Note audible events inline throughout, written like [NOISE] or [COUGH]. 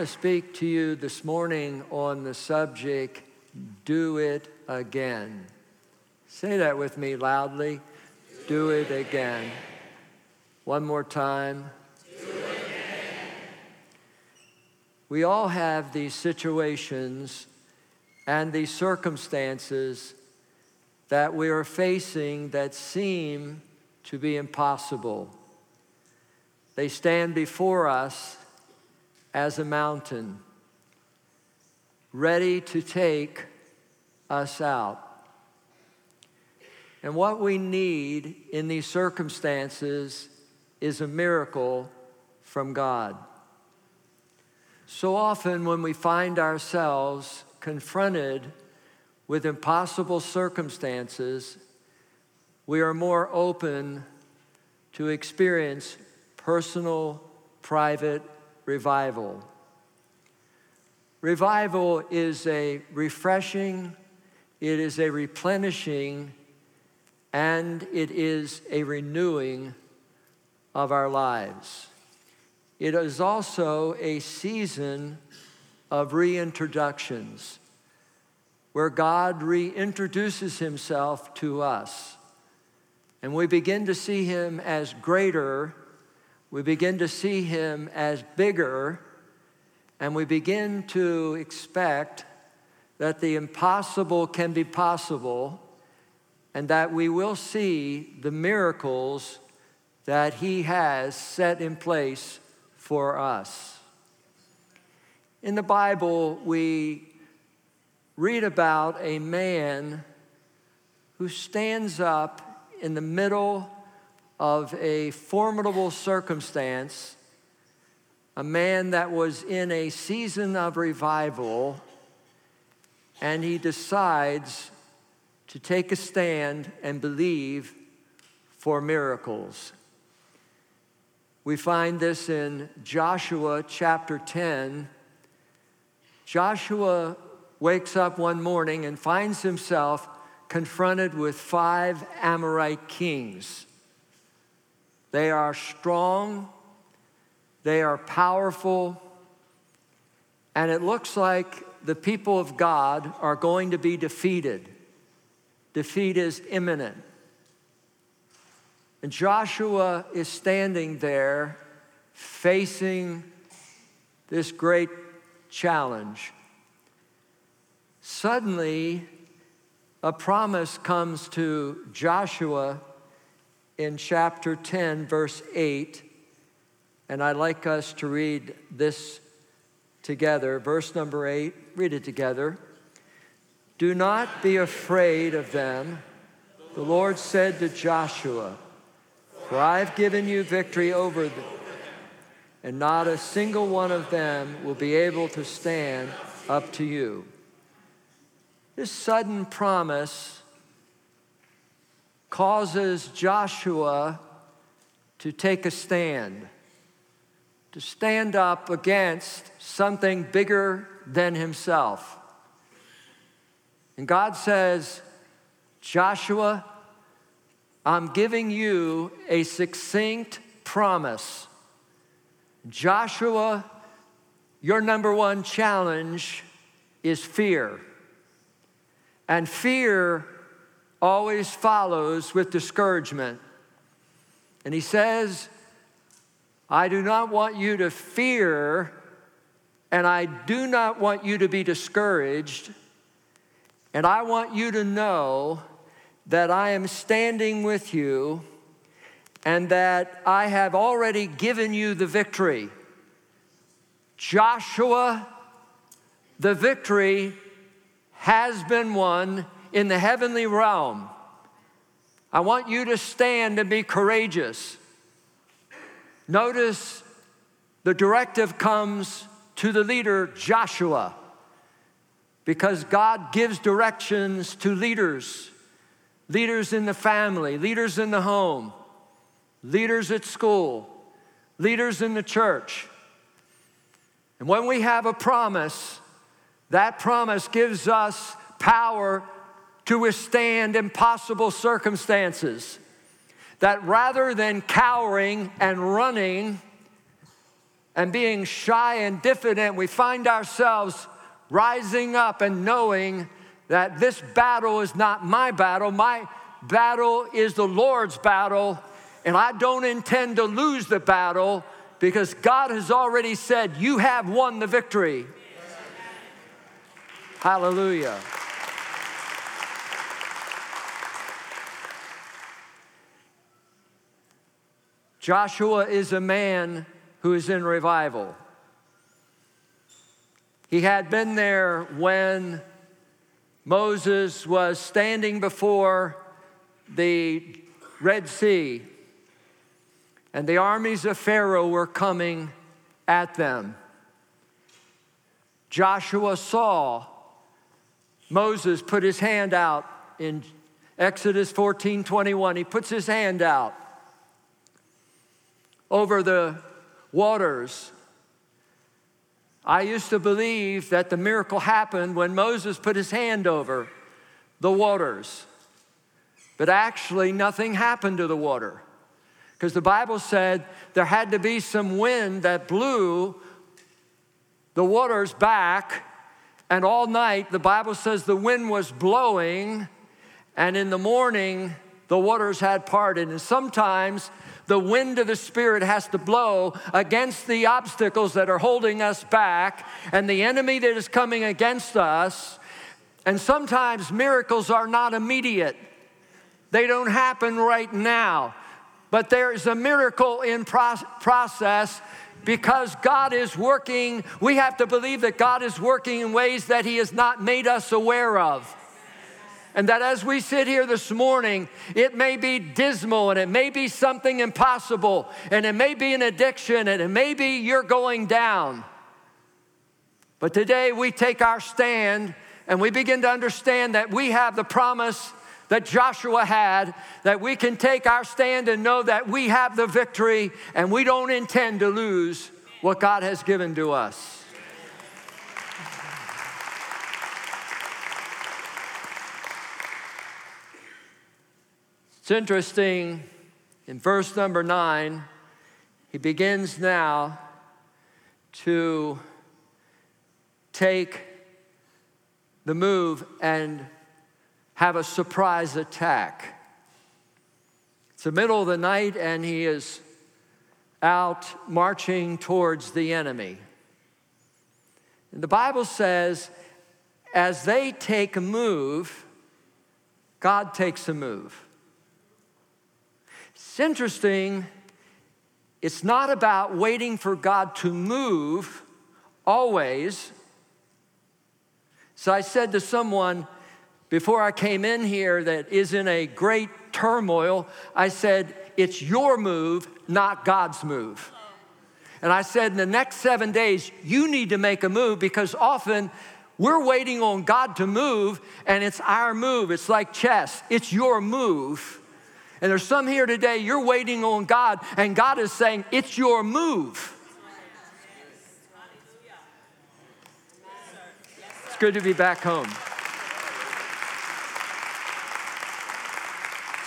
to speak to you this morning on the subject do it again. Say that with me loudly. Do it again. One more time. We all have these situations and these circumstances that we are facing that seem to be impossible. They stand before us as a mountain, ready to take us out. And what we need in these circumstances is a miracle from God. So often, when we find ourselves confronted with impossible circumstances, we are more open to experience personal, private revival. Revival is a refreshing, it is a replenishing, and it is a renewing of our lives. It is also a season of reintroductions where God reintroduces himself to us. And we begin to see him as greater, we begin to see him as bigger, and we begin to expect that the impossible can be possible and that we will see the miracles that he has set in place for us. In the Bible, we read about a man who stands up in the middle of a formidable circumstance, a man that was in a season of revival, and he decides to take a stand and believe for miracles. We find this in Joshua chapter 10. Joshua wakes up one morning and finds himself confronted with five Amorite kings. They are strong, they are powerful, and it looks like the people of God are going to be defeated. Defeat is imminent. And Joshua is standing there facing this great challenge. Suddenly, a promise comes to Joshua in chapter 10, verse 8. And I'd like us to read this together. Verse number 8, read it together. Do not be afraid of them. The Lord said to Joshua, For I've given you victory over them, and not a single one of them will be able to stand up to you. This sudden promise causes Joshua to take a stand, to stand up against something bigger than himself. And God says, Joshua, I'm giving you a succinct promise. Joshua, your number one challenge is fear. And fear always follows with discouragement. And he says, I do not want you to fear, and I do not want you to be discouraged. And I want you to know that I am standing with you and that I have already given you the victory. Joshua, the victory has been won in the heavenly realm. I want you to stand and be courageous. Notice the directive comes to the leader, Joshua, because God gives directions to leaders leaders in the family, leaders in the home, leaders at school, leaders in the church. And when we have a promise, that promise gives us power to withstand impossible circumstances. That rather than cowering and running, and being shy and diffident, we find ourselves rising up and knowing that this battle is not my battle. My battle is the Lord's battle, and I don't intend to lose the battle because God has already said, You have won the victory. Hallelujah. Joshua is a man who is in revival. He had been there when Moses was standing before the Red Sea, and the armies of Pharaoh were coming at them. Joshua saw Moses put his hand out in Exodus 14 21. He puts his hand out over the waters. I used to believe that the miracle happened when Moses put his hand over the waters. But actually, nothing happened to the water. Because the Bible said there had to be some wind that blew the waters back. And all night, the Bible says the wind was blowing. And in the morning, the waters had parted. And sometimes the wind of the Spirit has to blow against the obstacles that are holding us back and the enemy that is coming against us. And sometimes miracles are not immediate, they don't happen right now. But there is a miracle in process because God is working. We have to believe that God is working in ways that He has not made us aware of. And that as we sit here this morning, it may be dismal and it may be something impossible and it may be an addiction and it may be you're going down. But today we take our stand and we begin to understand that we have the promise that Joshua had, that we can take our stand and know that we have the victory and we don't intend to lose what God has given to us. It's interesting, in verse number nine, he begins now to take the move and have a surprise attack. It's the middle of the night, and he is out marching towards the enemy. And the Bible says, as they take a move, God takes a move. It's interesting, it's not about waiting for God to move always. So I said to someone before I came in here that is in a great turmoil, I said, It's your move, not God's move. And I said, In the next seven days, you need to make a move because often we're waiting on God to move and it's our move. It's like chess, it's your move. And there's some here today, you're waiting on God, and God is saying, It's your move. It's good to be back home.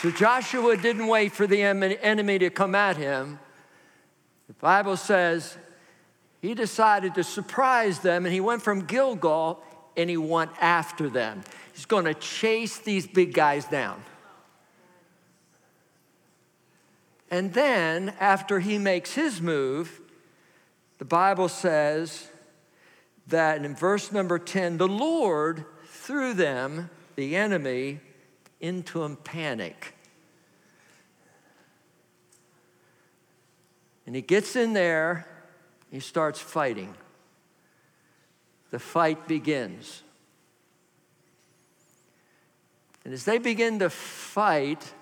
So Joshua didn't wait for the enemy to come at him. The Bible says he decided to surprise them, and he went from Gilgal and he went after them. He's going to chase these big guys down. And then, after he makes his move, the Bible says that in verse number 10, the Lord threw them, the enemy, into a panic. And he gets in there, he starts fighting. The fight begins. And as they begin to fight,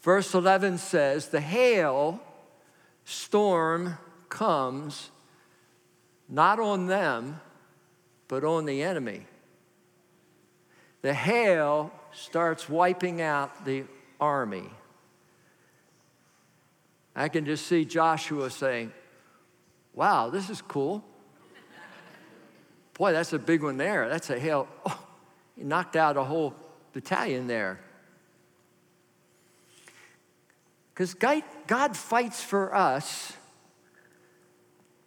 Verse 11 says, The hail storm comes not on them, but on the enemy. The hail starts wiping out the army. I can just see Joshua saying, Wow, this is cool. Boy, that's a big one there. That's a hail. Oh, he knocked out a whole battalion there. Because God fights for us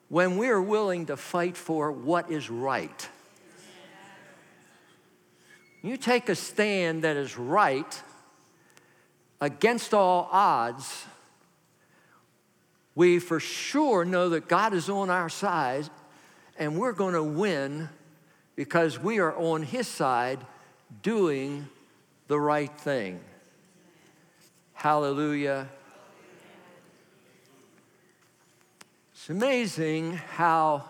when we're willing to fight for what is right. You take a stand that is right against all odds, we for sure know that God is on our side and we're going to win because we are on His side doing the right thing. Hallelujah. It's amazing how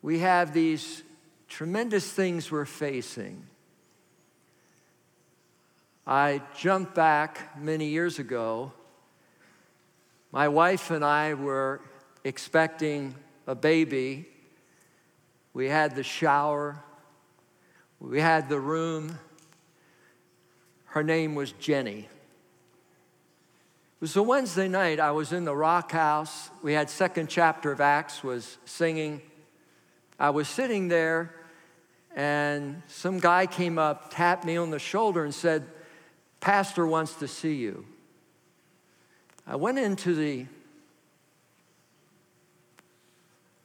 we have these tremendous things we're facing. I jumped back many years ago. My wife and I were expecting a baby. We had the shower, we had the room. Her name was Jenny. It was a Wednesday night. I was in the Rock House. We had second chapter of Acts was singing. I was sitting there, and some guy came up, tapped me on the shoulder, and said, "Pastor wants to see you." I went into the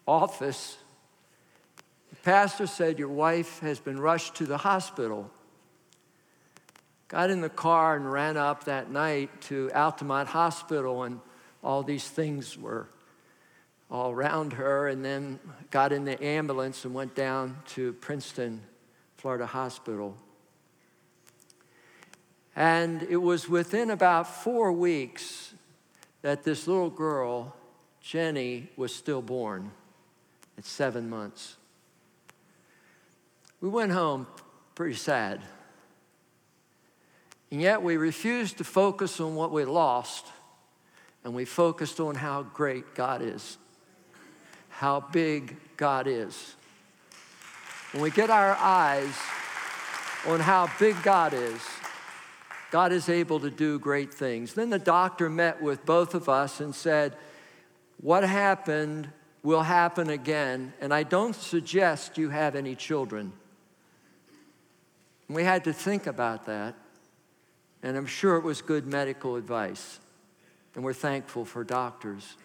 office. The pastor said, "Your wife has been rushed to the hospital." Got in the car and ran up that night to Altamonte Hospital, and all these things were all around her, and then got in the ambulance and went down to Princeton, Florida Hospital. And it was within about four weeks that this little girl, Jenny, was stillborn at seven months. We went home pretty sad. And yet we refused to focus on what we lost, and we focused on how great God is, how big God is. When we get our eyes on how big God is, God is able to do great things. Then the doctor met with both of us and said, What happened will happen again, and I don't suggest you have any children. we had to think about that. And I'm sure it was good medical advice. And we're thankful for doctors.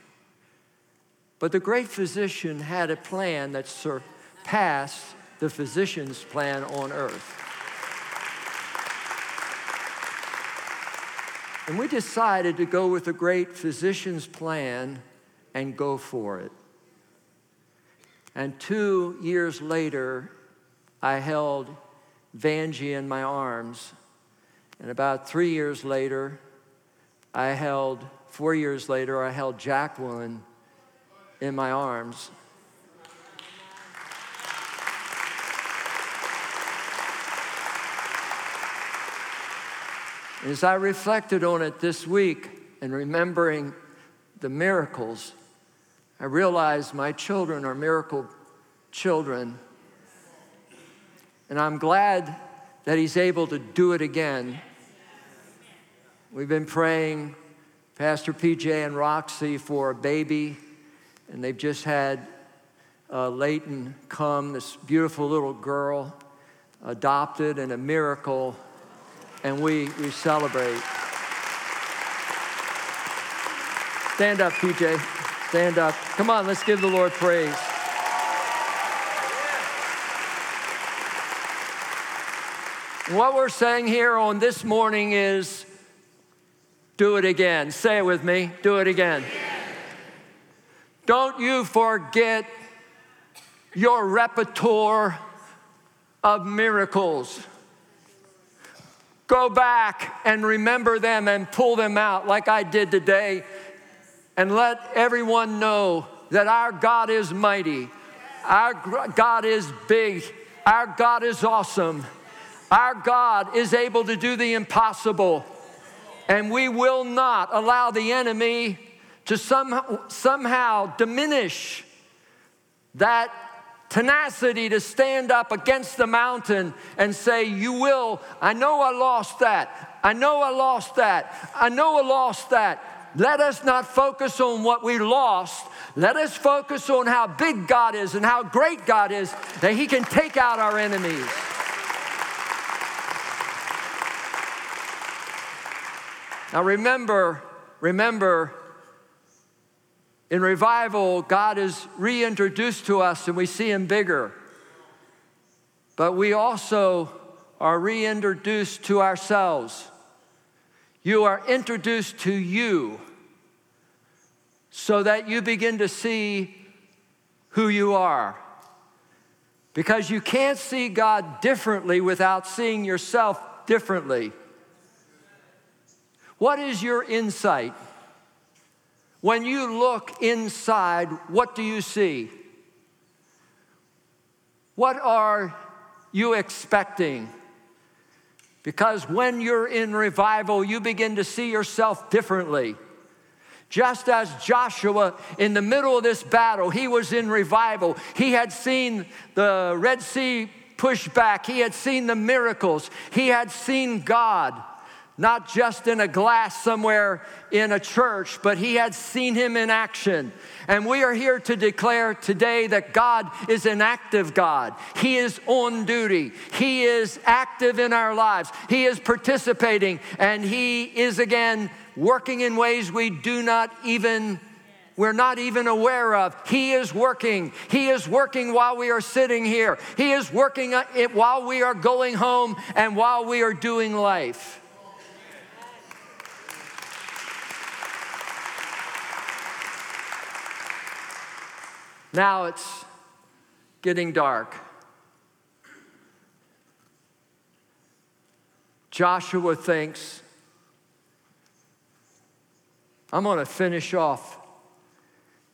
But the great physician had a plan that surpassed the physician's plan on earth. And we decided to go with the great physician's plan and go for it. And two years later, I held Vanjie in my arms and about three years later, I held, four years later, I held Jacqueline in my arms. As I reflected on it this week and remembering the miracles, I realized my children are miracle children. And I'm glad that He's able to do it again We've been praying, Pastor PJ and Roxy, for a baby, and they've just had uh, Leighton come, this beautiful little girl, adopted and a miracle, and we, we celebrate. Stand up, PJ. Stand up. Come on, let's give the Lord praise. What we're saying here on this morning is do it again. Say it with me. Do it again. Don't you forget your repertoire of miracles. Go back and remember them and pull them out like I did today. And let everyone know that our God is mighty, our God is big, our God is awesome, our God is able to do the impossible. And we will not allow the enemy to some, somehow diminish that tenacity to stand up against the mountain and say, You will, I know I lost that. I know I lost that. I know I lost that. Let us not focus on what we lost. Let us focus on how big God is and how great God is that He can take out our enemies. Now remember, remember, In revival, God is reintroduced to us and we see Him bigger. But we also are reintroduced to ourselves. You are introduced to you so that you begin to see who you are. Because you can't see God differently without seeing yourself differently. What is your insight? When you look inside, what do you see? What are you expecting? Because when you're in revival, you begin to see yourself differently. Just as Joshua, in the middle of this battle, he was in revival. He had seen the Red Sea push back, he had seen the miracles, he had seen God not just in a glass somewhere in a church, but he had seen him in action. And we are here to declare today that God is an active God. He is on duty. He is active in our lives. He is participating, and he is again working in ways we do not even we're not even aware of. He is working. He is working while we are sitting here. He is working uh, while we are going home and while we are doing life. Now it's getting dark. Joshua thinks, I'm going to finish off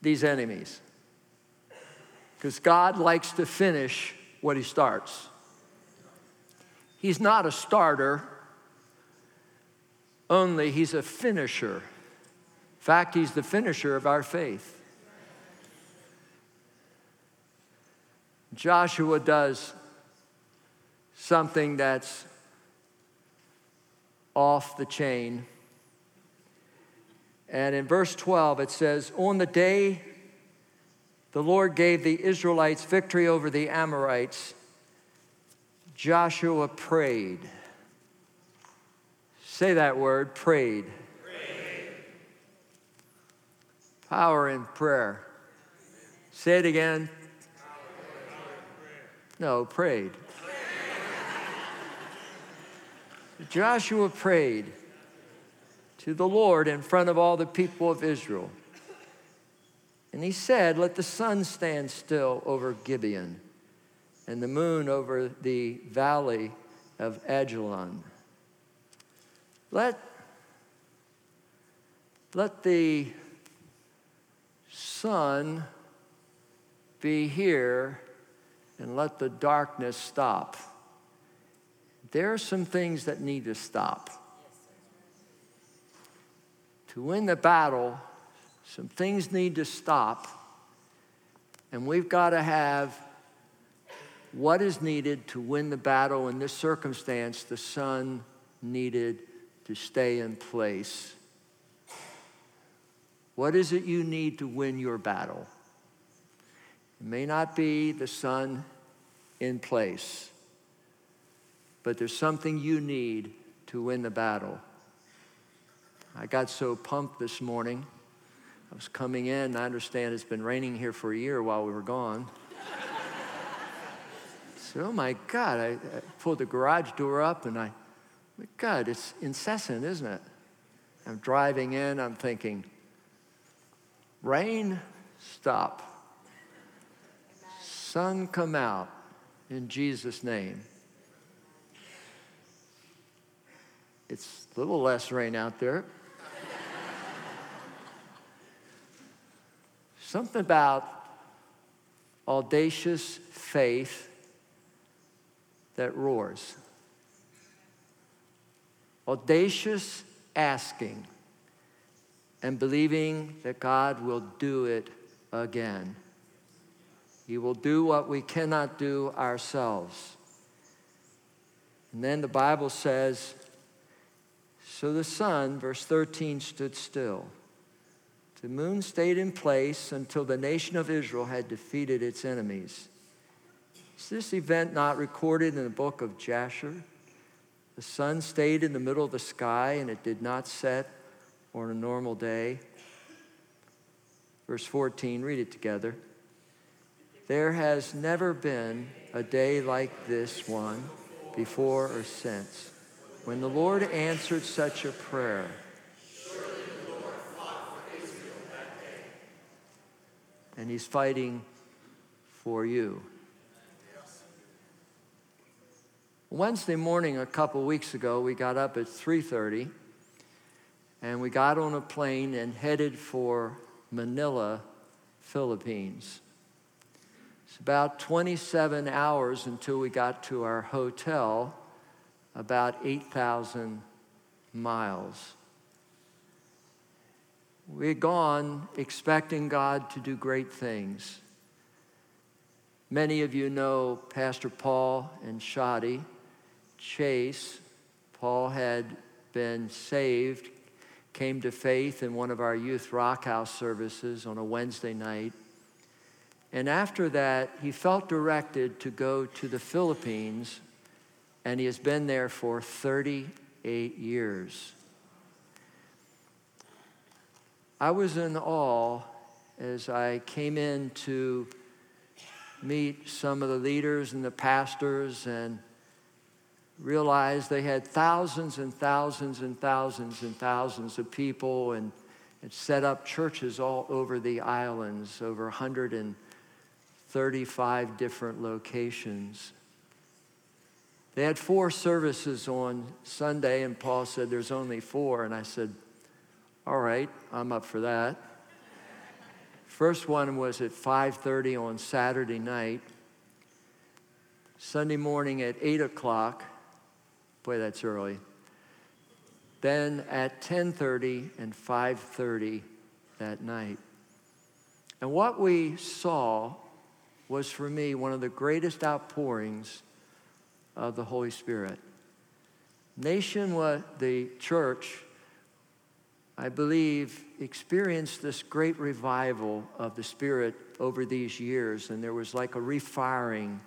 these enemies. Because God likes to finish what he starts. He's not a starter, only he's a finisher. In fact, he's the finisher of our faith. Joshua does something that's off the chain. And in verse 12, it says, On the day the Lord gave the Israelites victory over the Amorites, Joshua prayed. Say that word, prayed. prayed. Power in prayer. Say it again, no, prayed. Joshua prayed to the Lord in front of all the people of Israel. And he said, Let the sun stand still over Gibeon and the moon over the valley of Ajalon. Let, let the sun be here and let the darkness stop. There are some things that need to stop. To win the battle, some things need to stop, and we've got to have what is needed to win the battle in this circumstance. The sun needed to stay in place. What is it you need to win your battle? May not be the sun in place, but there's something you need to win the battle. I got so pumped this morning. I was coming in. I understand it's been raining here for a year while we were gone. [LAUGHS] so, oh my God, I, I, pulled the garage door up and I, my God, it's incessant, isn't it? I'm driving in, I'm thinking, rain, stop sun come out in Jesus' name. It's a little less rain out there. [LAUGHS] Something about audacious faith that roars. Audacious asking and believing that God will do it again. He will do what we cannot do ourselves. And then the Bible says, So the sun, verse 13, stood still. The moon stayed in place until the nation of Israel had defeated its enemies. Is this event not recorded in the book of Jasher? The sun stayed in the middle of the sky and it did not set on a normal day. Verse 14, read it together. There has never been a day like this one before or since when the Lord answered such a prayer. Surely the Lord fought for Israel that day. And he's fighting for you. Wednesday morning a couple weeks ago, we got up at 3:30 and we got on a plane and headed for Manila, Philippines. It's about 27 hours until we got to our hotel, about 8,000 miles. We had gone expecting God to do great things. Many of you know Pastor Paul and Shadi Chase. Paul had been saved, came to faith in one of our youth rock house services on a Wednesday night. And after that, he felt directed to go to the Philippines, and he has been there for 38 years. I was in awe as I came in to meet some of the leaders and the pastors and realized they had thousands and thousands and thousands and thousands of people and, and set up churches all over the islands, over 135 different locations. They had four services on Sunday, and Paul said, There's only four. And I said, All right, I'm up for that. First one was at 5:30 on Saturday night. Sunday morning at 8 o'clock, Boy, that's early. Then at 10:30 and 5:30 that night. And what we saw was for me one of the greatest outpourings of the Holy Spirit. Nation, what the church, I believe, experienced this great revival of the Spirit over these years, and there was like a refiring.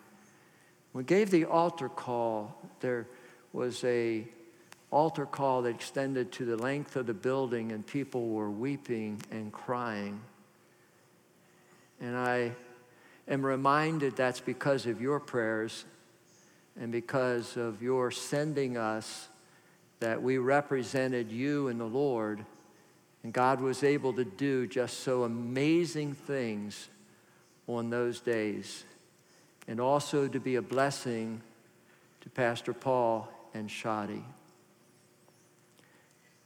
We gave the altar call. There, was a altar call that extended to the length of the building and people were weeping and crying. And I am reminded that's because of your prayers and because of your sending us that we represented you and the Lord. And God was able to do just so amazing things on those days. And also to be a blessing to Pastor Paul and Shadi.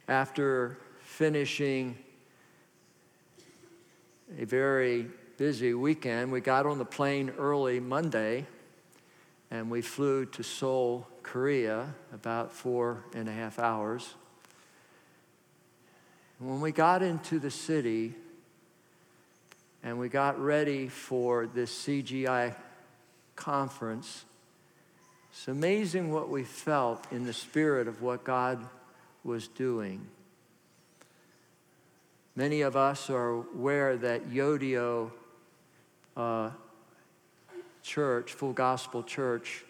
After finishing a very busy weekend, we got on the plane early Monday and we flew to Seoul, Korea, about four and a half hours. When we got into the city and we got ready for this CGI conference, it's amazing what we felt in the spirit of what God was doing. Many of us are aware that Yoido uh, Church, Full Gospel Church,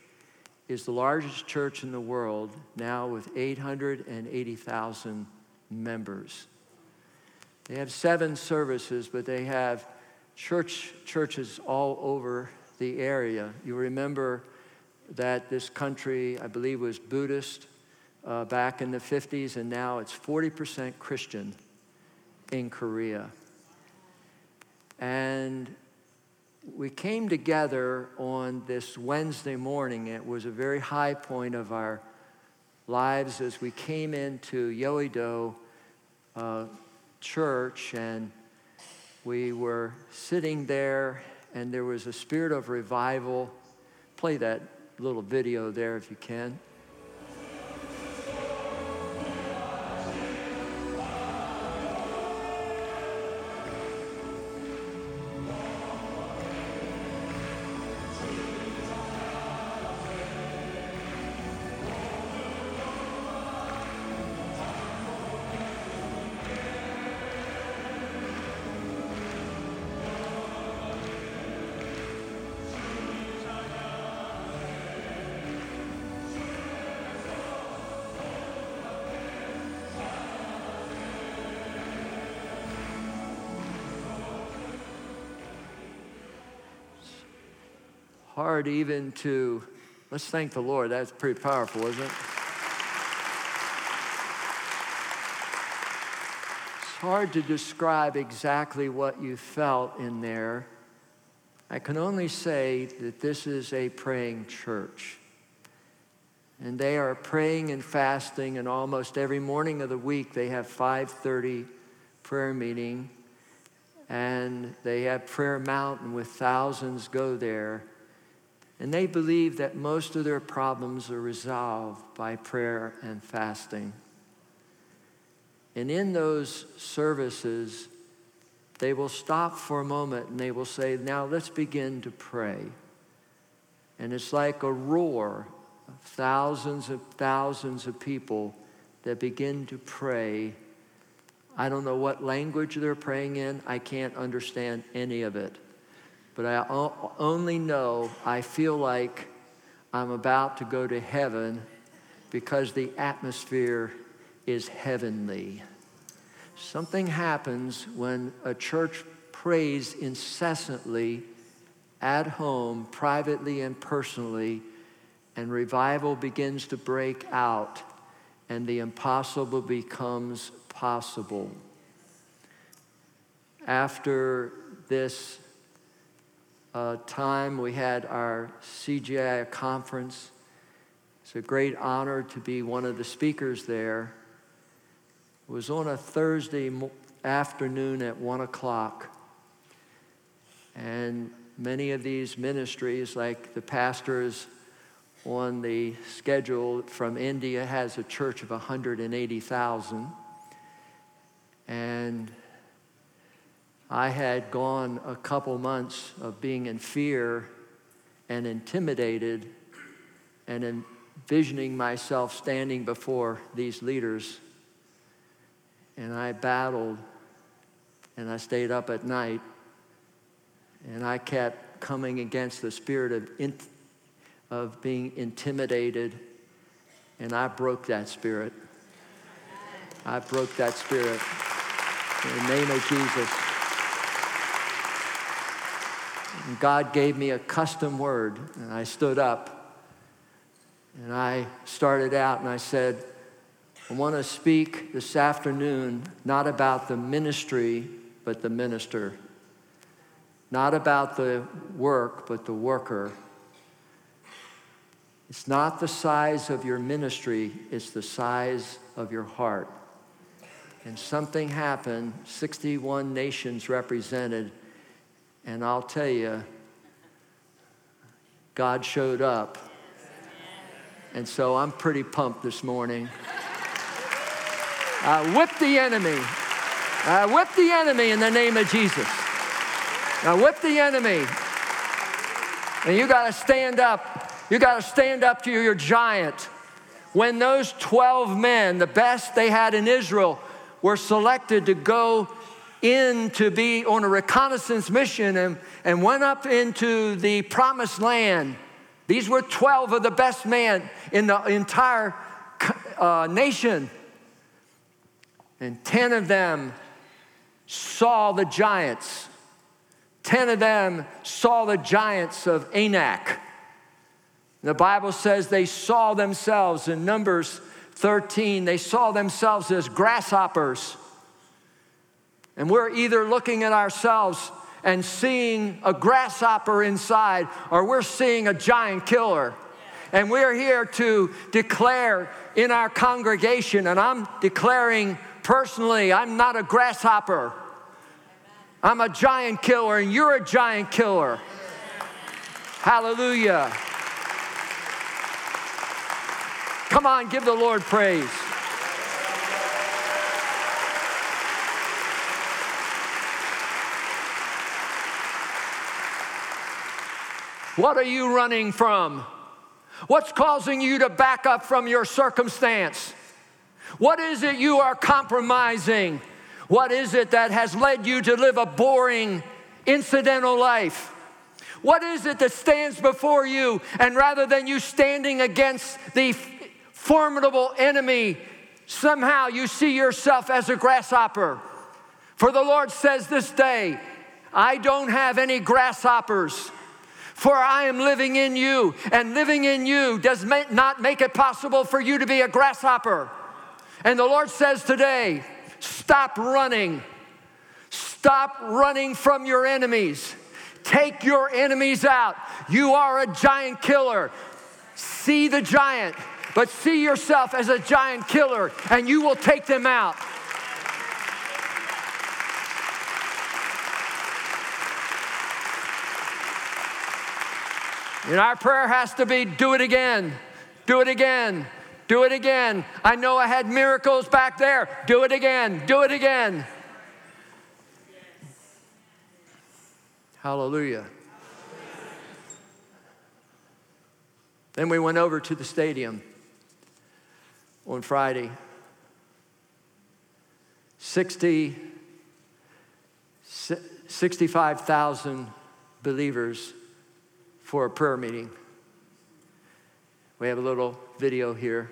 is the largest church in the world now with 880,000 members. They have seven services, but they have church churches all over the area. You remember that this country, I believe, was Buddhist uh, back in the 50s, and now it's 40% Christian in Korea. And we came together on this Wednesday morning. It was a very high point of our lives as we came into Yoido uh, Church, and we were sitting there, and there was a spirit of revival. Play that little video there if you can. Hard even to, let's thank the Lord. That's pretty powerful, isn't it? It's hard to describe exactly what you felt in there. I can only say that this is a praying church. And they are praying and fasting, and almost every morning of the week they have 5:30 prayer meeting, and they have prayer mountain with thousands go there. And they believe that most of their problems are resolved by prayer and fasting. And in those services, they will stop for a moment and they will say, Now let's begin to pray. And it's like a roar of thousands of thousands of people that begin to pray. I don't know what language they're praying in, I can't understand any of it. But I only know I feel like I'm about to go to heaven because the atmosphere is heavenly. Something happens when a church prays incessantly at home, privately and personally, and revival begins to break out, and the impossible becomes possible. After this uh, time, we had our CGI conference. It's a great honor to be one of the speakers there. It was on a Thursday afternoon at one o'clock. And many of these ministries, like the pastors on the schedule from India, has a church of 180,000. And I had gone a couple months of being in fear and intimidated and envisioning myself standing before these leaders and I battled and I stayed up at night and I kept coming against the spirit of, in, of being intimidated and I broke that spirit. I broke that spirit in the name of Jesus. And God gave me a custom word, and I stood up and I started out and I said, I want to speak this afternoon not about the ministry, but the minister. Not about the work, but the worker. It's not the size of your ministry, it's the size of your heart. And something happened, 61 nations represented, and I'll tell you, God showed up. And so I'm pretty pumped this morning. Uh, whip the enemy. Uh, whip the enemy in the name of Jesus. Now, whip the enemy. And you got to stand up. You got to stand up to your giant. When those 12 men, the best they had in Israel, were selected to go in to be on a reconnaissance mission and, and went up into the promised land, these were 12 of the best men in the entire uh, nation. And 10 of them saw the giants. 10 of them saw the giants of Anak. The Bible says they saw themselves in Numbers 13, they saw themselves as grasshoppers. And we're either looking at ourselves and seeing a grasshopper inside, or we're seeing a giant killer. And we're here to declare in our congregation, and I'm declaring Personally, I'm not a grasshopper. I'm a giant killer, and you're a giant killer. Hallelujah. Come on, give the Lord praise. What are you running from? What's causing you to back up from your circumstance? What is it you are compromising? What is it that has led you to live a boring, incidental life? What is it that stands before you, and rather than you standing against the formidable enemy, somehow you see yourself as a grasshopper? For the Lord says this day, I don't have any grasshoppers. For I am living in you, and living in you does not make it possible for you to be a grasshopper. And the Lord says today, stop running. Stop running from your enemies. Take your enemies out. You are a giant killer. See the giant, but see yourself as a giant killer, and you will take them out. And our prayer has to be do it again, do it again, do it again. I know I had miracles back there. Do it again, do it again. Hallelujah. Then we went over to the stadium on Friday. 60, 65,000 believers for a prayer meeting. We have a little video here.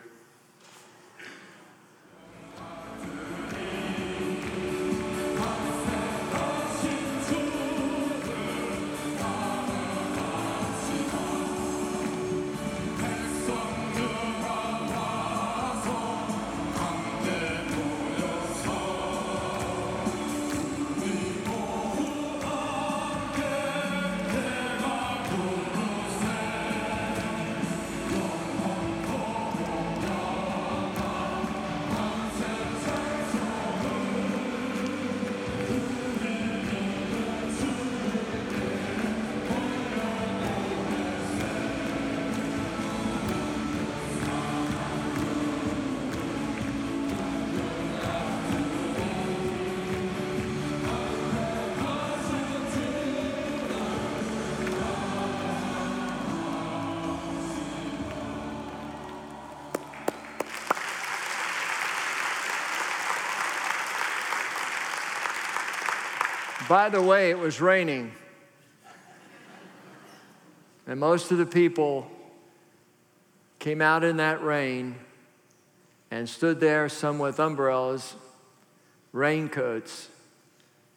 By the way, it was raining. And most of the people came out in that rain and stood there, some with umbrellas, raincoats,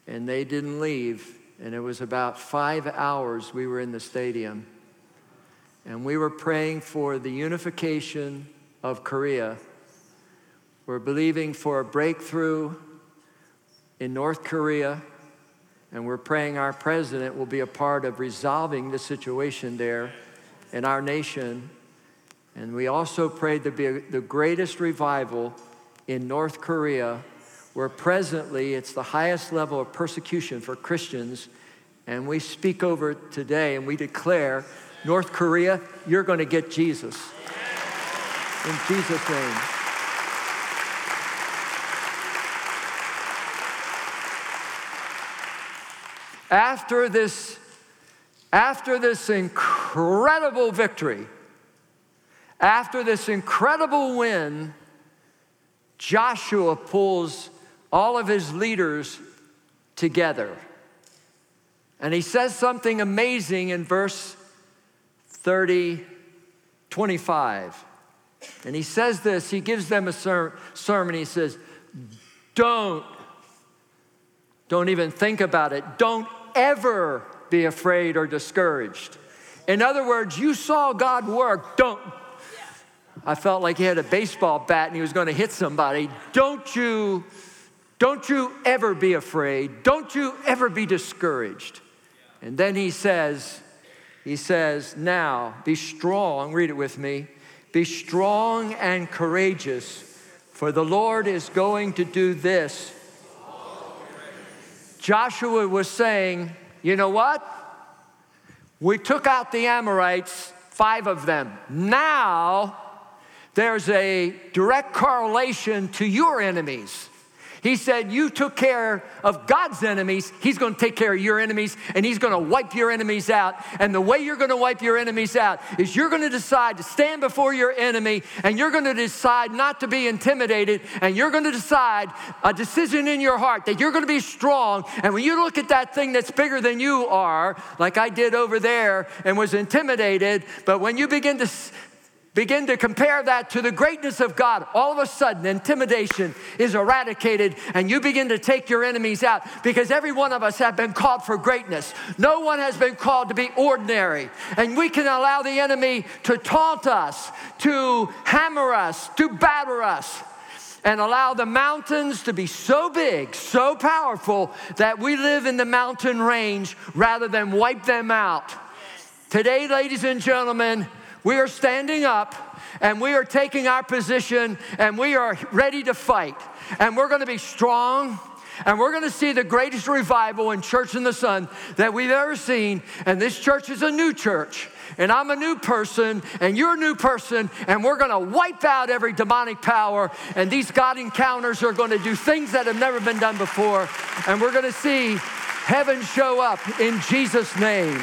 and they didn't leave. And it was about five hours we were in the stadium. And we were praying for the unification of Korea. We're believing for a breakthrough in North Korea and we're praying our president will be a part of resolving the situation there in our nation. And we also prayed to be the greatest revival in North Korea, where presently it's the highest level of persecution for Christians. And we speak over today and we declare North Korea, you're going to get Jesus. In Jesus' name. After this, after this incredible victory, after this incredible win, Joshua pulls all of his leaders together. And he says something amazing in verse 30, 25. And he says this, he gives them a ser- sermon. He says, Don't, don't even think about it. Don't ever be afraid or discouraged. In other words, you saw God work. Don't. I felt like he had a baseball bat and he was going to hit somebody. Don't you, don't you ever be afraid. Don't you ever be discouraged. And then he says, he says, now be strong. Read it with me. Be strong and courageous, for the Lord is going to do this Joshua was saying, you know what? We took out the Amorites, five of them. Now there's a direct correlation to your enemies. He said, You took care of God's enemies. He's going to take care of your enemies, and He's going to wipe your enemies out. And the way you're going to wipe your enemies out is you're going to decide to stand before your enemy, and you're going to decide not to be intimidated, and you're going to decide a decision in your heart that you're going to be strong. And when you look at that thing that's bigger than you are, like I did over there and was intimidated, but when you begin to Begin to compare that to the greatness of God. All of a sudden, intimidation is eradicated, and you begin to take your enemies out because every one of us have been called for greatness. No one has been called to be ordinary. And we can allow the enemy to taunt us, to hammer us, to batter us, and allow the mountains to be so big, so powerful, that we live in the mountain range rather than wipe them out. Today, ladies and gentlemen, we are standing up and we are taking our position and we are ready to fight. And we're going to be strong and we're going to see the greatest revival in Church in the Son that we've ever seen. And this church is a new church. And I'm a new person, and you're a new person, and we're gonna wipe out every demonic power. And these God encounters are gonna do things that have never been done before. And we're gonna see heaven show up in Jesus' name.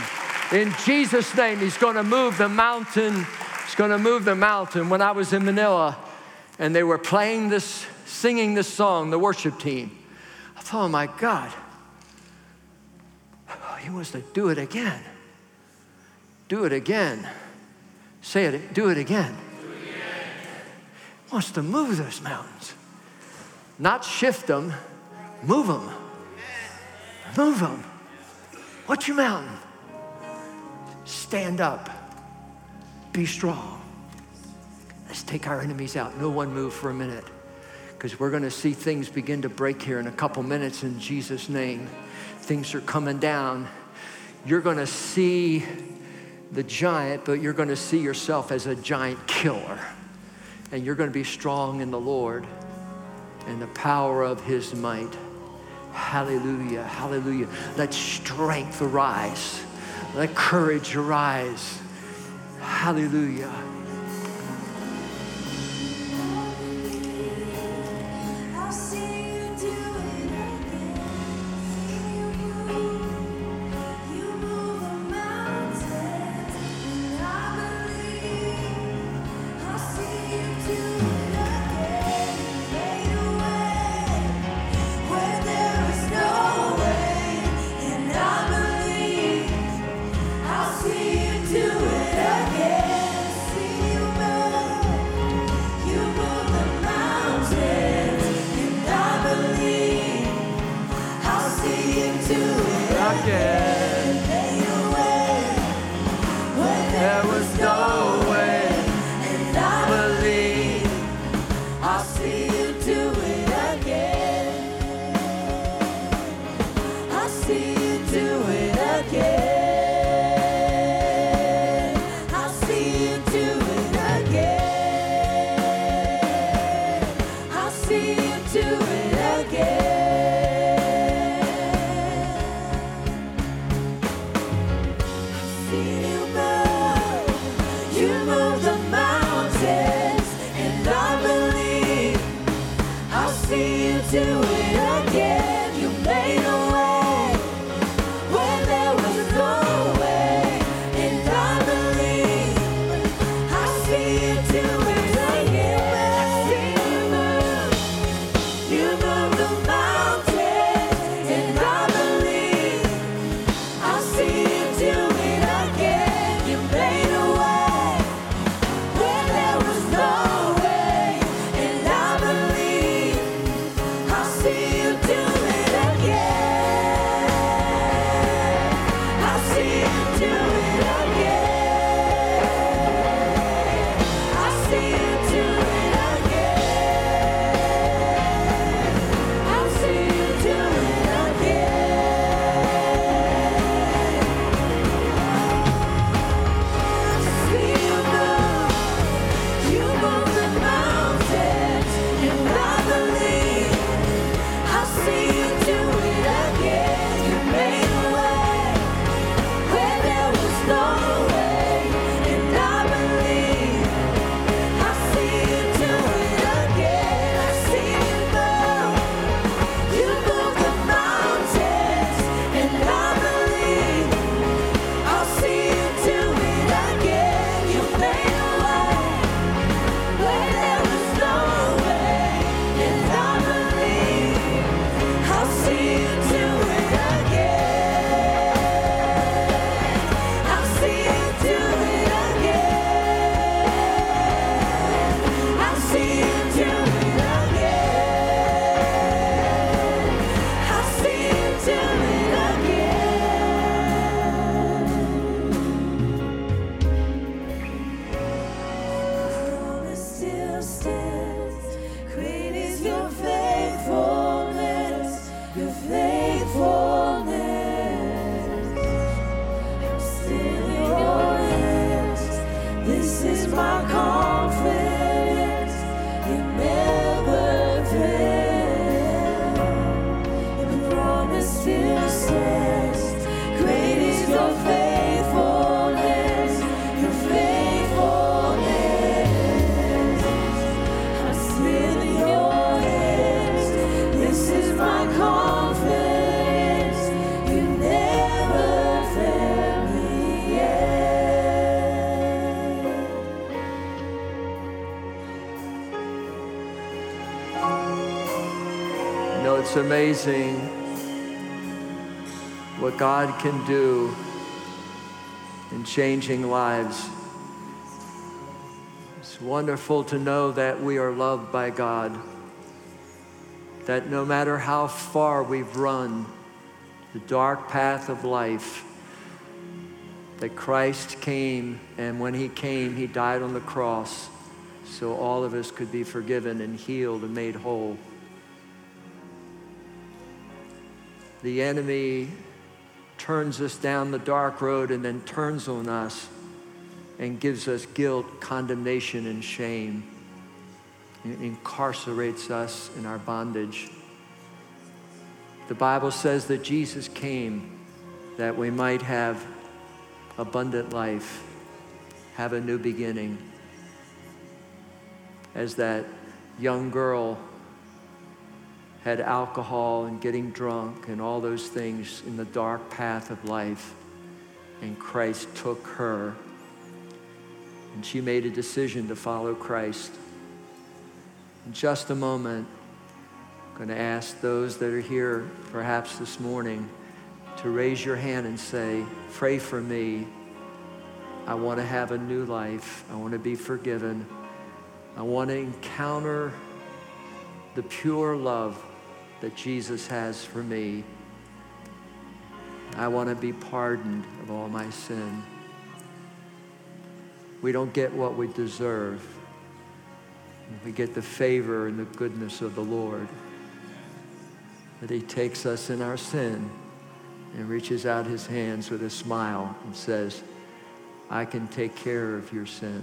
In Jesus' name, He's going to move the mountain. He's going to move the mountain. When I was in Manila and they were playing this, singing this song, the worship team, I thought, oh my God, He wants to do it again. Do it again. Say it, do it again. Do it again. He wants to move those mountains, not shift them, move them. Move them. What's your mountain? Stand up. Be strong. Let's take our enemies out. No one move for a minute because we're going to see things begin to break here in a couple minutes in Jesus' name. Things are coming down. You're going to see the giant, but you're going to see yourself as a giant killer. And you're going to be strong in the Lord and the power of his might. Hallelujah, hallelujah. Let strength arise. Let courage arise. Hallelujah. your face. It's amazing what God can do in changing lives. It's wonderful to know that we are loved by God, that no matter how far we've run the dark path of life, that Christ came, and when He came, He died on the cross so all of us could be forgiven and healed and made whole. The enemy turns us down the dark road and then turns on us and gives us guilt, condemnation, and shame. It incarcerates us in our bondage. The Bible says that Jesus came that we might have abundant life, have a new beginning. As that young girl had alcohol and getting drunk and all those things in the dark path of life. And Christ took her. And she made a decision to follow Christ. In just a moment, I'm going to ask those that are here, perhaps this morning, to raise your hand and say, Pray for me. I want to have a new life. I want to be forgiven. I want to encounter the pure love that Jesus has for me. I want to be pardoned of all my sin. We don't get what we deserve. We get the favor and the goodness of the Lord. That He takes us in our sin and reaches out His hands with a smile and says, I can take care of your sin.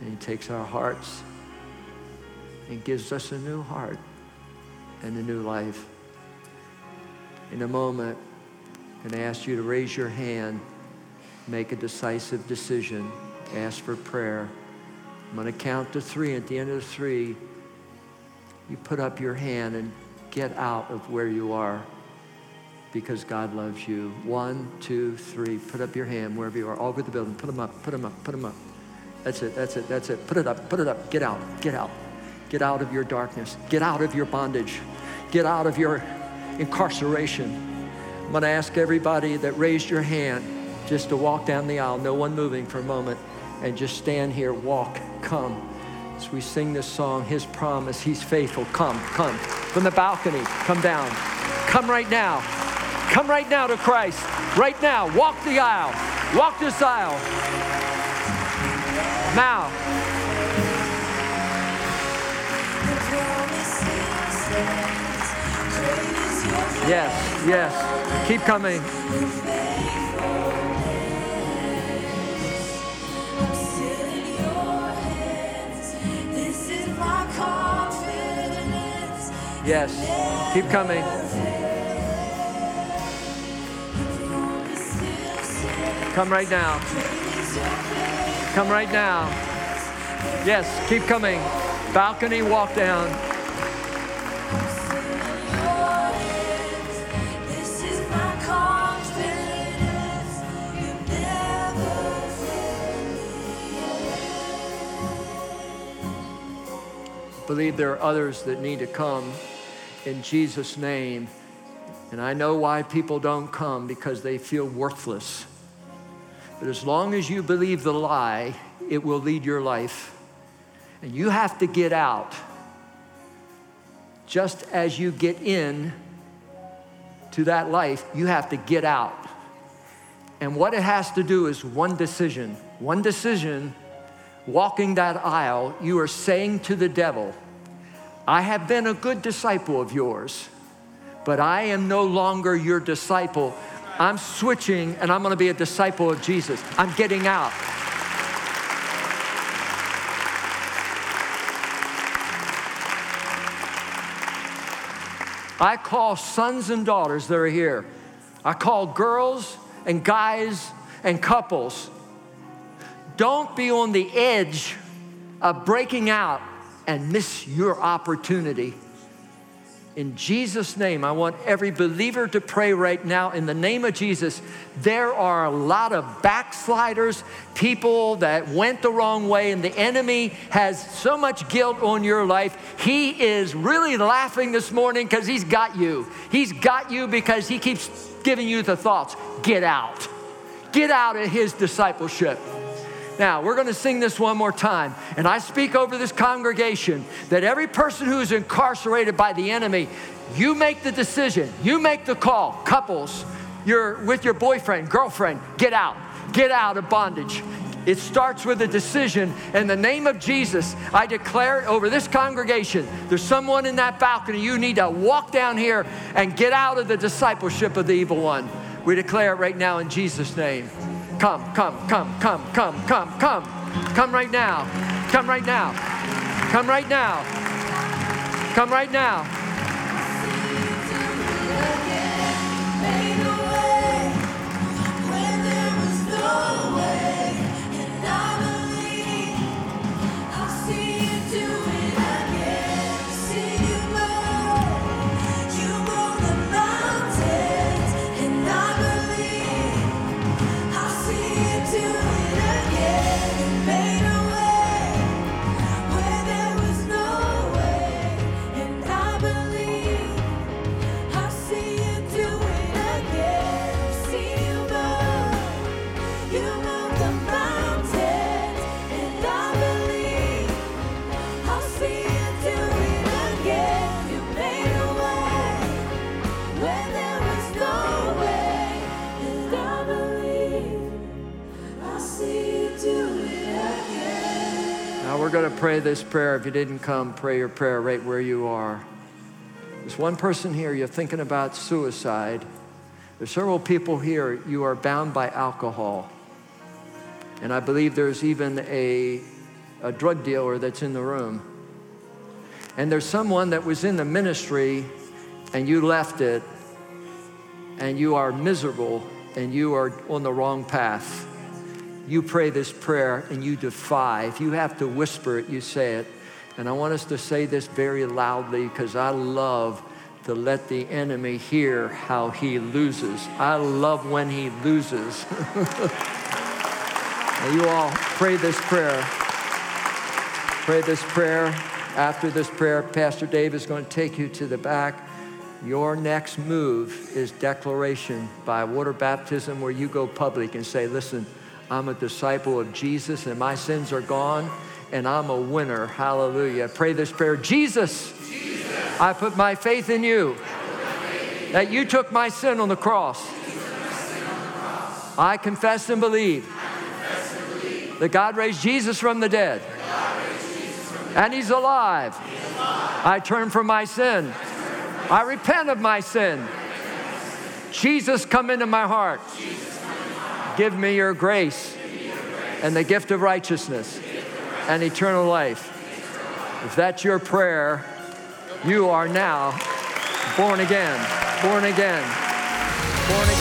And He takes our hearts and gives us a new heart and a new life. In a moment, I'm going to ask you to raise your hand, make a decisive decision, ask for prayer. I'm going to count to three. At the end of the three, you put up your hand and get out of where you are because God loves you. One, two, three. Put up your hand wherever you are, all over the building. Put them up, put them up, put them up. That's it, that's it, that's it. Put it up, put it up. Get out, get out. Get out of your darkness. Get out of your bondage. Get out of your incarceration. I'm going to ask everybody that raised your hand just to walk down the aisle, no one moving for a moment, and just stand here, walk, come. As we sing this song, His promise, He's faithful. Come, come. From the balcony, come down. Come right now. Come right now to Christ. Right now. Walk the aisle. Walk this aisle. Now. Yes, yes. Keep coming. Yes, keep coming. Come right now. Come right now. Yes, keep coming. Balcony, walk down. Believe there are others that need to come in Jesus' name. And I know why people don't come because they feel worthless. But as long as you believe the lie, it will lead your life. And you have to get out just as you get in to that life, you have to get out. And what it has to do is one decision. One decision walking that aisle, you are saying to the devil, I have been a good disciple of yours, but I am no longer your disciple. I'm switching and I'm gonna be a disciple of Jesus. I'm getting out. I call sons and daughters that are here. I call girls and guys and couples. Don't be on the edge of breaking out and miss your opportunity. In Jesus' name, I want every believer to pray right now in the name of Jesus. There are a lot of backsliders, people that went the wrong way, and the enemy has so much guilt on your life. He is really laughing this morning because he's got you. He's got you because he keeps giving you the thoughts get out, get out of his discipleship. Now, we're going to sing this one more time. And I speak over this congregation that every person who is incarcerated by the enemy, you make the decision, you make the call. Couples, you're with your boyfriend, girlfriend, get out, get out of bondage. It starts with a decision. In the name of Jesus, I declare it over this congregation there's someone in that balcony. You need to walk down here and get out of the discipleship of the evil one. We declare it right now in Jesus' name. Come, come, come, come, come, come, come. Come right now. Come right now. Come right now. Come right now. we're to pray this prayer. If you didn't come, pray your prayer right where you are. There's one person here, you're thinking about suicide. There's several people here, you are bound by alcohol. And I believe there's even a, a drug dealer that's in the room. And there's someone that was in the ministry and you left it and you are miserable and you are on the wrong path you pray this prayer and you defy. If you have to whisper it, you say it. And I want us to say this very loudly because I love to let the enemy hear how he loses. I love when he loses. [LAUGHS] you all pray this prayer. Pray this prayer. After this prayer, Pastor Dave is going to take you to the back. Your next move is declaration by water baptism, where you go public and say, Listen, I'm a disciple of Jesus and my sins are gone and I'm a winner. Hallelujah. Pray this prayer Jesus, Jesus I put my faith in you faith in that you took my sin on the cross. I confess and believe, that God raised Jesus from the dead. and he's alive. he's alive. I turn from my sin. I, repent of my sin. Jesus, come into my heart. Give me your grace and the gift of righteousness and eternal life. If that's your prayer, you are now born again, born again, born again.